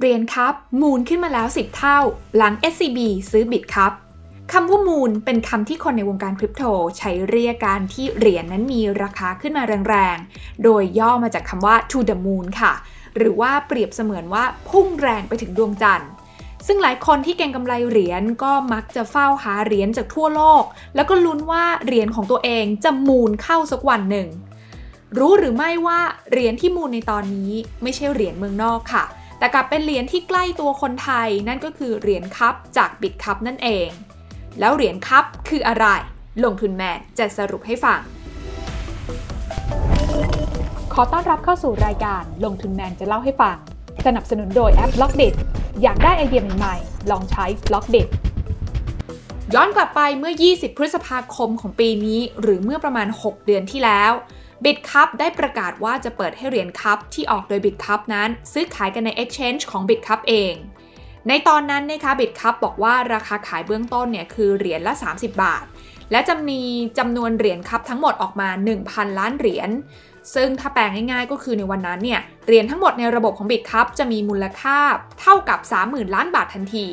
เหรียญครับมูลขึ้นมาแล้ว 10 เท่า หลัง SCB ซื้อบิตครับคำว่ามูลเป็นคำที่คนในวงการคริปโตใช้เรียกการที่เหรียญนั้นมีราคาขึ้นมาแรงๆ โดยย่อมาจากคำว่า to the moon ค่ะ หรือว่าเปรียบเสมือนว่าพุ่งแรงไปถึงดวงจันทร์ซึ่งหลายคนที่เก่งกำไรเหรียญก็มักจะเฝ้าหาเหรียญจากทั่วโลก แล้วก็ลุ้นว่าเหรียญของตัวเองจะมูลเข้าสักวันหนึ่ง รู้หรือไม่ว่าเหรียญที่มูลในตอนนี้ไม่ใช่เหรียญเมืองนอกค่ะ แต่กลับเป็นเหรียญที่ใกล้ตัวคนไทยนั่นก็คือเหรียญคัพจากบิตคัพนั่นเอง แล้วเหรียญคัพคืออะไร ลงทุนแมนจะสรุปให้ฟัง ขอต้อนรับเข้าสู่รายการลงทุนแมนจะเล่าให้ฟัง สนับสนุนโดยแอป b ล็อกเดอยากได้ไอเดียใหม่ๆ ลองใช้ b ล็อกเดย้อนกลับไปเมื่อ 20 พฤษภาคมของปีนี้ หรือเมื่อประมาณ 6 เดือนที่แล้ว Bitkub ได้ประกาศว่าจะเปิดให้เหรียญ KUB ที่ออกโดย Bitkub นั้น ซื้อขายกันใน Exchange ของ Bitkub เอง ในตอนนั้นนะคะ Bitkub บอกว่าราคาขายเบื้องต้นเนี่ยคือเหรียญละ 30 บาท และจะมีจำนวนเหรียญ KUB ทั้งหมดออกมา 1,000 ล้านเหรียญซึ่งถ้าแปลงง่ายๆก็คือในวันนั้นเนี่ยเหรียญทั้งหมดในระบบของ Bitkub จะมีมูลค่าเท่ากับ 30,000 ล้านบาททันที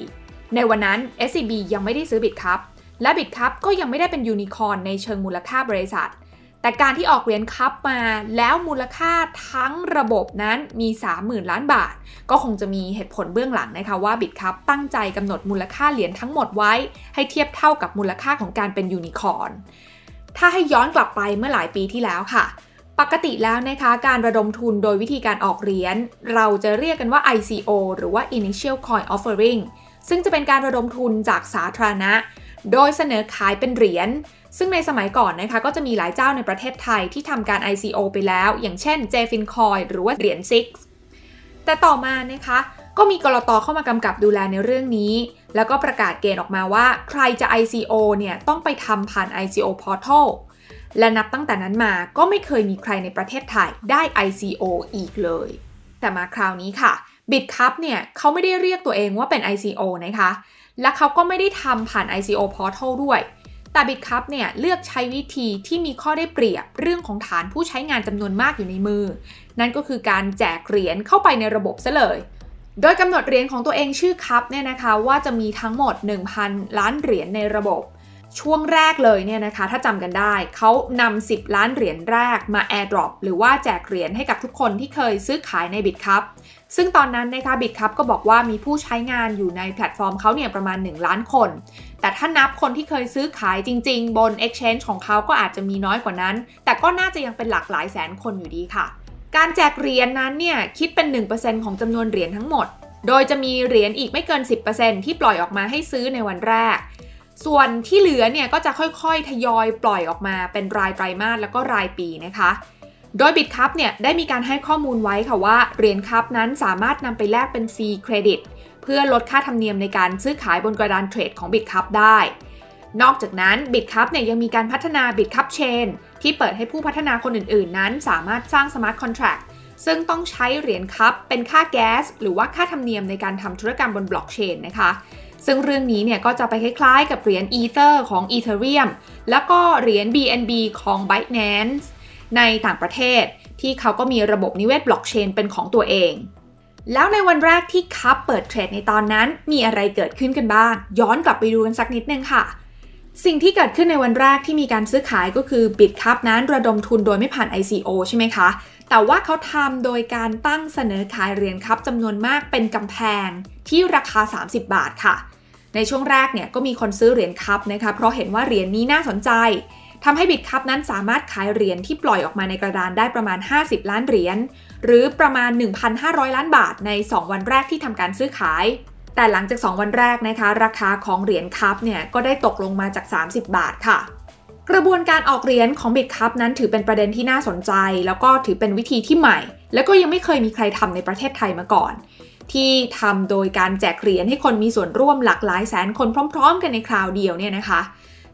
ในวันนั้น SCB ยังไม่ได้ซื้อ Bitkubและ Bitkub ก็ยังไม่ได้เป็นยูนิคอร์นในเชิงมูลค่าบริษัท แต่การที่ออกเหรียญ KUB มาแล้วมูลค่าทั้งระบบนั้นมี 30,000 ล้านบาท ก็คงจะมีเหตุผลเบื้องหลังนะคะว่า Bitkub ตั้งใจกำหนดมูลค่าเหรียญทั้งหมดไว้ ให้เทียบเท่ากับมูลค่าของการเป็นยูนิคอร์นถ้าให้ย้อนกลับไปเมื่อหลายปีที่แล้วค่ะ ปกติแล้วนะคะการระดมทุนโดยวิธีการออกเหรียญเราจะเรียกกันว่า ICO หรือว่า Initial Coin Offering ซึ่งจะเป็นการระดมทุนจากสาธารณะ โดยเสนอขายเป็นเหรียญ ซึ่งในสมัยก่อนนะคะก็จะมีหลายเจ้าในประเทศไทยที่ทำการ ICO ไปแล้ว อย่างเช่น JFinCoin หรือว่าเหรียญ6แต่ต่อมานะคะก็มีกรตเข้ามากำกับดูแลในเรื่องนี้ แล้วก็ประกาศเกณฑ์ออกมาว่า ใครจะ ICO เนี่ยต้องไปทำผ่าน ICO Portal และนับตั้งแต่นั้นมาก็ไม่เคยมีใครในประเทศไทยได้ ICO อีกเลย แต่มาคราวนี้ค่ะ BitCup เนี่ยเขาไม่ได้เรียกตัวเองว่าเป็น ICO นะคะ และเขาก็ไม่ได้ทำผ่าน ICO Portal ด้วย แต่บิตคัพเนี่ยเลือกใช้วิธีที่มีข้อได้เปรียบเรื่องของฐานผู้ใช้งานจำนวนมากอยู่ในมือ นั่นก็คือการแจกเหรียญเข้าไปในระบบซะเลย โดยกำหนดเหรียญของตัวเองชื่อคัพเนี่ยนะคะว่าจะมีทั้งหมด 1,000 ล้านเหรียญในระบบ ช่วงแรกเลยเนี่ยนะคะ ถ้าจำกันได้ เขานำ10 ล้านเหรียญแรกมา airdrop หรือว่าแจกเหรียญให้กับทุกคนที่เคยซื้อขายใน Bitkub ซึ่งตอนนั้นนะคะ Bitkub ก็บอกว่ามีผู้ใช้งานอยู่ในแพลตฟอร์มเขาเนี่ยประมาณ 1 ล้านคนแต่ถ้านับคนที่เคยซื้อขายจริง ๆ บน Exchange ของเขาก็อาจจะมีน้อยกว่านั้น แต่ก็น่าจะยังเป็นหลักหลายแสนคนอยู่ดีค่ะ การแจกเหรียญนั้นเนี่ยคิดเป็น 1%ของจำนวนเหรียญทั้งหมด โดยจะมีเหรียญอีกไม่เกิน 10%ที่ปล่อยออกมาให้ซื้อในวันแรก ส่วนที่เหลือเนี่ยก็จะค่อยๆ ทยอยปล่อยออกมาเป็นรายไตรมาสแล้วก็รายปีนะคะโดย Bitkub เนี่ยได้มีการให้ข้อมูลไว้ค่ะว่าเหรียญ KUB นั้นสามารถนำไปแลกเป็น free credit เพื่อลดค่าธรรมเนียมในการซื้อขายบนกระดานเทรดของ Bitkub ได้ นอกจากนั้น Bitkub เนี่ยยังมีการพัฒนา Bitkub Chain ที่เปิดให้ผู้พัฒนาคนอื่นๆ นั้น สามารถสร้าง smart contract ซึ่งต้องใช้เหรียญ KUB เป็นค่าแก๊ส หรือว่าค่าธรรมเนียมในการทำธุรกรรมบนบล็อกเชนนะคะ ซึ่งเรื่องนี้เนี่ยก็จะไปคล้ายๆ กับเหรียญ Ether ของ Ethereum แล้วก็เหรียญ BNB ของ Binance ในต่างประเทศ ที่เขาก็มีระบบนิเวศบล็อกเชนเป็นของตัวเอง แล้วในวันแรกที่ KUB เปิดเทรดในตอนนั้น มีอะไรเกิดขึ้นกันบ้าง ย้อนกลับไปดูกันสักนิดนึงค่ะ สิ่งที่เกิดขึ้นในวันแรกที่มีการซื้อขายก็คือ Bitkub นั้นระดมทุนโดยไม่ผ่าน ICO ใช่ไหมคะ แต่ว่าเขาทำโดยการตั้งเสนอขายเหรียญ KUB จำนวนมากเป็นกำแพงที่ราคา 30 บาทค่ะ ในช่วงแรกเนี่ยก็มีคนซื้อเหรียญ KUB นะคะเพราะเห็นว่าเหรียญนี้น่าสนใจ ทำให้ Bitkub นั้นสามารถขายเหรียญที่ปล่อยออกมาในกระดานได้ประมาณ 50 ล้านเหรียญ หรือประมาณ 1,500 ล้านบาทใน 2 วันแรกที่ทำการซื้อขาย แต่หลังจาก 2 วันแรกนะคะ ราคาของเหรียญ KUB เนี่ยก็ได้ตกลงมาจาก 30 บาทค่ะกระบวนการออกเหรียญของ Bitkub นั้นถือเป็นประเด็นที่น่าสนใจ แล้วก็ถือเป็นวิธีที่ใหม่ แล้วก็ยังไม่เคยมีใครทำในประเทศไทยมาก่อน ที่ทำโดยการแจกเหรียญให้คนมีส่วนร่วมหลากหลายแสนคนพร้อม ๆ กันในคราวเดียวเนี่ยนะคะ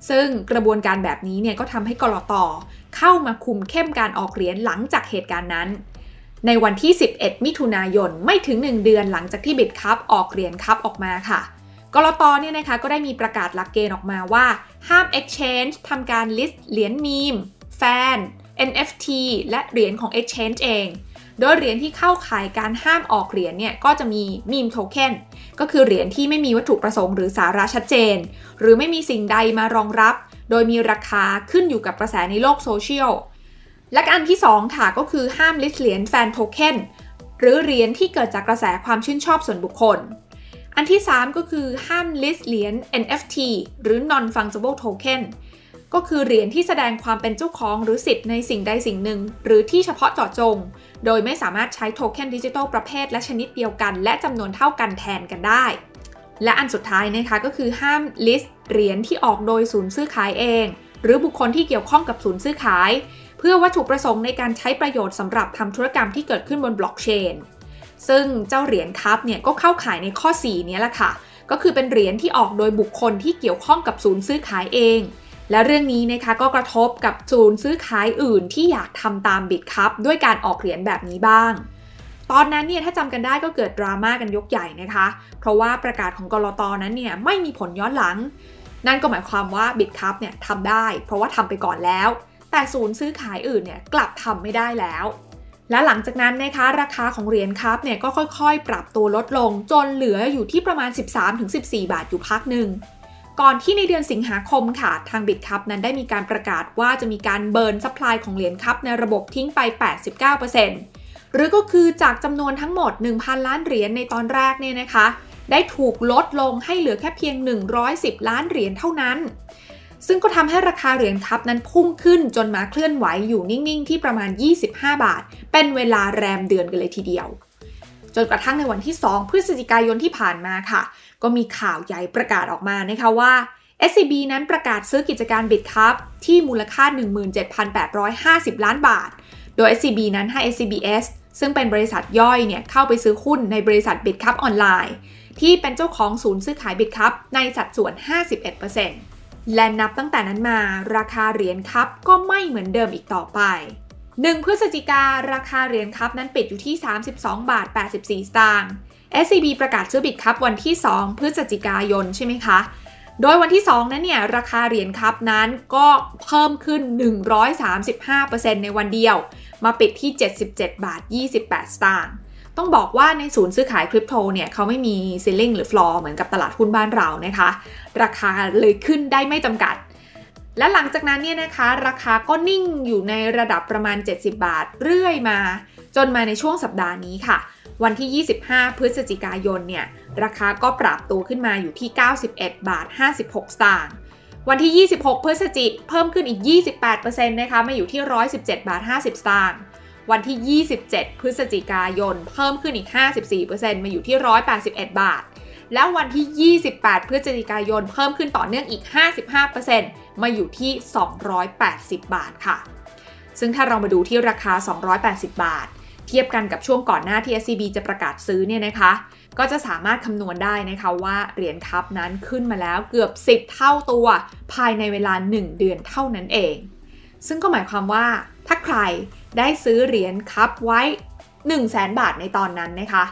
ซึ่งกระบวนการแบบนี้เนี่ยก็ทำให้กรอตอเข้ามาคุมเข้มการออกเหรียญหลังจากเหตุการณ์นั้น ในวันที่ 11 มิถุนายนไม่ถึง 1 เดือนหลังจากที่บิตคัพออกเหรียญคัพออกมาค่ะกรตเนี่ยนะคะก็ได้มีประกาศหลักเกณฑ์ออกมาว่า ห้าม Exchange ทำการ list เหรียญมีม Fan NFT และเหรียญของ Exchange เอง โดยเหรียญที่เข้าข่ายการห้ามออกเหรียญเนี่ยก็จะมี Meme Token ก็คือเหรียญที่ไม่มีวัตถุประสงค์หรือสาระชัดเจน หรือไม่มีสิ่งใดมารองรับ โดยมีราคาขึ้นอยู่กับกระแสในโลกโซเชียล และอันที่ 2 ค่ะก็คือห้าม list เหรียญ Fan Token หรือเหรียญที่เกิดจากกระแสความชื่นชอบส่วนบุคคล อันที่ 3 ก็คือห้าม list เหรียญ NFT หรือ non fungible token ก็คือเหรียญที่แสดงความเป็นเจ้าของหรือสิทธิ์ในสิ่งใดสิ่งหนึ่ง หรือที่เฉพาะเจาะจง โดยไม่สามารถใช้โทเค็นดิจิทัลประเภทและชนิดเดียวกัน และจำนวนเท่ากันแทนกันได้ และอันสุดท้ายนะคะก็คือห้าม list เหรียญที่ออกโดยศูนย์ซื้อขายเอง หรือบุคคลที่เกี่ยวข้องกับศูนย์ซื้อขาย เพื่อวัตถุประสงค์ในการใช้ประโยชน์สำหรับทำธุรกรรมที่เกิดขึ้นบนบล็อกเชนซึ่งเจ้าเหรียญ KUB เนี่ยก็เข้าข่ายในข้อ 4 นี้แหละค่ะ ก็คือเป็นเหรียญที่ออกโดยบุคคลที่เกี่ยวข้องกับศูนย์ซื้อขายเอง และเรื่องนี้นะคะก็กระทบกับศูนย์ซื้อขายอื่นที่อยากทำตาม Bitkub ด้วยการออกเหรียญแบบนี้บ้าง ตอนนั้นเนี่ยถ้าจำกันได้ก็เกิดดราม่ากันยกใหญ่นะคะ เพราะว่าประกาศของกลตนั้นเนี่ยไม่มีผลย้อนหลัง นั่นก็หมายความว่า Bitkub เนี่ยทำได้ เพราะว่าทำไปก่อนแล้ว แต่ศูนย์ซื้อขายอื่นเนี่ยกลับทำไม่ได้แล้วและหลังจากนั้นนะคะราคาของเหรียญ KUB เนี่ยก็ค่อยๆ ปรับตัวลดลงจนเหลืออยู่ที่ประมาณ 13-14 บาทอยู่พักหนึ่ง ก่อนที่ในเดือนสิงหาคมค่ะ ทาง Bitkub นั้นได้มีการประกาศว่าจะมีการ burn supply ของเหรียญ KUB ในระบบทิ้งไป 89%หรือก็คือจากจำนวนทั้งหมด 1,000 ล้านเหรียญในตอนแรกเนี่ยนะคะ ได้ถูกลดลงให้เหลือแค่เพียง 110 ล้านเหรียญเท่านั้น ซึ่งก็ทำให้ราคาเหรียญ KUB นั้นพุ่งขึ้นจนมาเคลื่อนไหวอยู่นิ่งๆ ที่ประมาณ 25 บาท เป็นเวลาแรมเดือนกันเลยทีเดียว จนกระทั่งในวันที่ 2 พฤศจิกายนที่ผ่านมาค่ะ ก็มีข่าวใหญ่ประกาศออกมานะคะว่า SCB นั้นประกาศซื้อกิจการ Bitkub ที่มูลค่า 17,850 ล้านบาท โดย SCB นั้นให้ SCBS ซึ่งเป็นบริษัทย่อยเนี่ยเข้าไปซื้อหุ้นในบริษัท Bitkub Online ที่เป็นเจ้าของศูนย์ซื้อขาย Bitkub ในสัดส่วน 51%และนับตั้งแต่นั้นมาราคาเหรียญ KUB ก็ไม่เหมือนเดิมอีกต่อไป 1 พฤศจิการาคาเหรียญ KUB นั้นปิดอยู่ที่ 32 บาท 84 สตางค์ SCB ประกาศซื้อ Bitkub วันที่ 2 พฤศจิกายนใช่ไหมคะ โดยวันที่ 2 นั้นเนี่ยราคาเหรียญ KUB นั้นก็เพิ่มขึ้น 135%ในวันเดียว มาปิดที่ 77 บาท 28 สตางค์ต้องบอกว่าในศูนย์ซื้อขายคริปโตเนี่ยเขาไม่มี ceiling หรือฟลอร์เหมือนกับตลาดหุ้นบ้านเรานะคะ ราคาเลยขึ้นได้ไม่จำกัด และหลังจากนั้นเนี่ยนะคะ ราคาก็นิ่งอยู่ในระดับประมาณ 70 บาทเรื่อยมา จนมาในช่วงสัปดาห์นี้ค่ะ วันที่ 25 พฤศจิกายนเนี่ยราคาก็ปรับตัวขึ้นมาอยู่ที่ 91 บาท 56 สตางค์วันที่ 26 พฤศจิกเพิ่มขึ้นอีก 28%นะคะมาอยู่ที่ 117 บาท 50 สตางค์วันที่ 27 พฤศจิกายน เพิ่มขึ้นอีก 54%มาอยู่ที่ 181 บาท แล้ววันที่ 28 พฤศจิกายนเพิ่มขึ้นต่อเนื่องอีก 55%มาอยู่ที่ 280 บาทค่ะ ซึ่งถ้าเรามาดูที่ราคา 280 บาท เทียบกันกับช่วงก่อนหน้าที่ SCB จะประกาศซื้อเนี่ยนะคะ ก็จะสามารถคำนวณได้นะคะว่าเหรียญคัพนั้นขึ้นมาแล้วเกือบ 10 เท่าตัว ภายในเวลา 1 เดือนเท่านั้นเอง ซึ่งก็หมายความว่าถ้าใครได้ซื้อเหรียญคัพไว้ 1 0 0 0 0แบาทในตอนนั้นนะคะ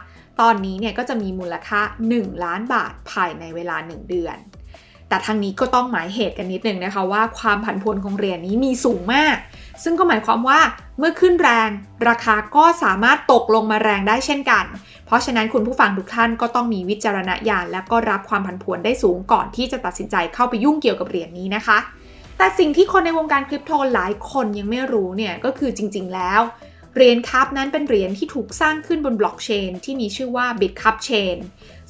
ตอนนี้เนี่ยก็จะมีมูลค่า 1 ล้านบาทภายในเวลา 1 เดือน แต่ทางนี้ก็ต้องหมายเหตุกันนิดนึงนะคะว่าความผันผวนของเหรียญนี้มีสูงมาก ซึ่งก็หมายความว่าเมื่อขึ้นแรงราคาก็สามารถตกลงมาแรงได้เช่นกัน เพราะฉะนั้นคุณผู้ฟังทุกท่านก็ต้องมีวิจารณญาณและก็รับความผันผวนได้สูงก่อนที่จะตัดสินใจเข้าไปยุ่งเกี่ยวกับเหรียญนี้นะคะแต่สิ่งที่คนในวงการคริปโตหลายคนยังไม่รู้เนี่ยก็คือจริง ๆ แล้ว เหรียญ KUB นั้นเป็นเหรียญที่ถูกสร้างขึ้นบนบล็อกเชนที่มีชื่อว่า Bitkub Chain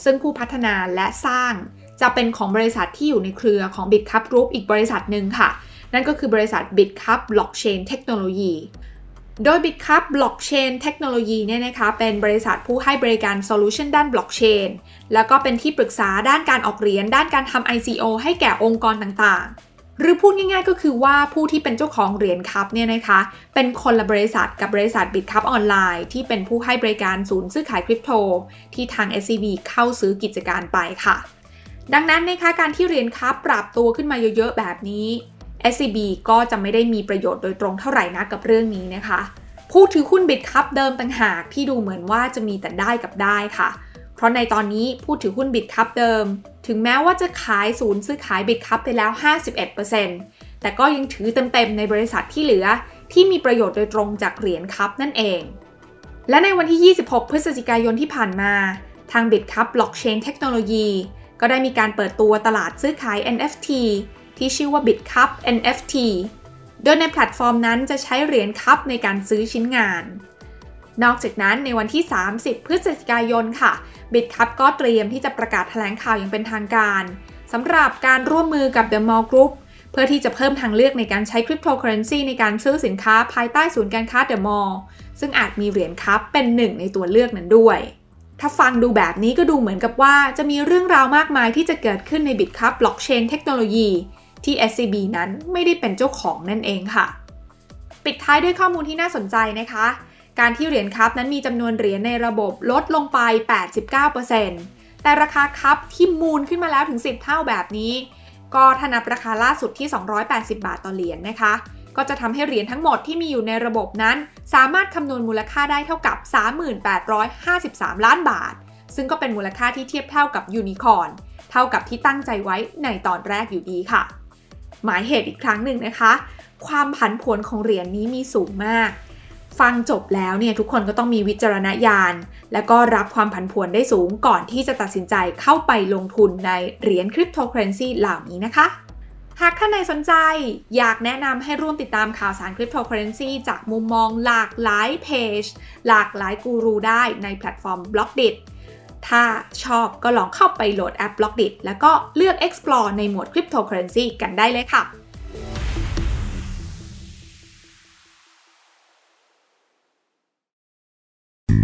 ซึ่งผู้พัฒนาและสร้างจะเป็นของบริษัทที่อยู่ในเครือของ Bitkub Group อีกบริษัทหนึ่งค่ะ นั่นก็คือบริษัท Bitkub Blockchain Technology โดย Bitkub Blockchain Technology เนี่ยนะคะเป็นบริษัทผู้ให้บริการ solution ด้านบล็อกเชนแล้วก็เป็นที่ปรึกษาด้านการออกเหรียญด้านการทำ ICO ให้แก่องค์กรต่างๆ หรือพูดง่ายๆก็คือว่าผู้ที่เป็นเจ้าของเหรียญ KUB เนี่ยนะคะ เป็นคนละบริษัทกับบริษัท Bitkub Online ที่เป็นผู้ให้บริการศูนย์ซื้อขายคริปโต ที่ทาง SCB เข้าซื้อกิจการไปค่ะ ดังนั้นนะคะการที่เหรียญ KUB ปรับตัวขึ้นมาเยอะๆแบบนี้ SCB ก็จะไม่ได้มีประโยชน์โดยตรงเท่าไหร่นะกับเรื่องนี้นะคะ ผู้ถือหุ้น Bitkub เดิมต่างหากที่ดูเหมือนว่าจะมีแต่ได้กับได้ค่ะเพราะในตอนนี้ผู้ถือหุ้น Bitkub เดิม ถึงแม้ว่าจะขายศูนย์ซื้อขาย Bitkub ไปแล้ว 51%แต่ก็ยังถือเต็มๆในบริษัทที่เหลือ ที่มีประโยชน์โดยตรงจากเหรียญ KUB นั่นเอง และในวันที่ 26 พฤศจิกายนที่ผ่านมา ทาง Bitkub Blockchain Technology ก็ได้มีการเปิดตัวตลาดซื้อขาย NFT ที่ชื่อว่า Bitkub NFT โดยในแพลตฟอร์มนั้นจะใช้เหรียญ KUB ในการซื้อชิ้นงาน นอกจากนั้นในวันที่ 30 พฤศจิกายนค่ะ BitCup ก็เตรียมที่จะประกาศแถลงข่าวอย่างเป็นทางการสำหรับการร่วมมือกับ The Mall Group เพื่อที่จะเพิ่มทางเลือกในการใช้คริปโตเคอเรนซีในการซื้อสินค้าภายใต้ศูนย์การค้า The Mall ซึ่งอาจมีเหรียญคัพเป็นหนึ่งในตัวเลือกนั้นด้วย ถ้าฟังดูแบบนี้ก็ดูเหมือนกับว่าจะมีเรื่องราวมากมายที่จะเกิดขึ้นใน BitCup Blockchain Technology ที่ SCB นั้นไม่ได้เป็นเจ้าของนั่นเองค่ะ ปิดท้ายด้วยข้อมูลที่น่าสนใจนะคะ การที่เหรียญ KUB นั้นมีจำนวนเหรียญในระบบลดลงไป 89%แต่ราคา KUB ที่ moon ขึ้นมาแล้วถึง 10 เท่าแบบนี้ ก็ถ้านับราคาล่าสุดที่ 280 บาทต่อเหรียญนะคะ ก็จะทำให้เหรียญทั้งหมดที่มีอยู่ในระบบนั้น สามารถคำนวณมูลค่าได้เท่ากับ 3853 ล้านบาท ซึ่งก็เป็นมูลค่าที่เทียบเท่ากับยูนิคอร์นเท่ากับที่ตั้งใจไว้ในตอนแรกอยู่ดีค่ะ หมายเหตุอีกครั้งหนึ่งนะคะ ความผันผวนของเหรียญนนี้มีสูงมาก ฟังจบแล้วเนี่ยทุกคนก็ต้องมีวิจารณญาณ และก็รับความผันผวนได้สูงก่อนที่จะตัดสินใจเข้าไปลงทุนในเหรียญคริปโตเคอเรนซีเหล่านี้นะคะ หากท่านใดสนใจ อยากแนะนำให้ร่วมติดตามข่าวสารคริปโตเคอเรนซีจากมุมมองหลากหลายเพจ หลากหลายกูรูได้ในแพลตฟอร์ม b l o c k d i t ถ้าชอบก็ลองเข้าไปโหลดแอป b l o c k d i t แล้วก็เลือก explore ในหมวด cryptocurrency กันได้เลยค่ะ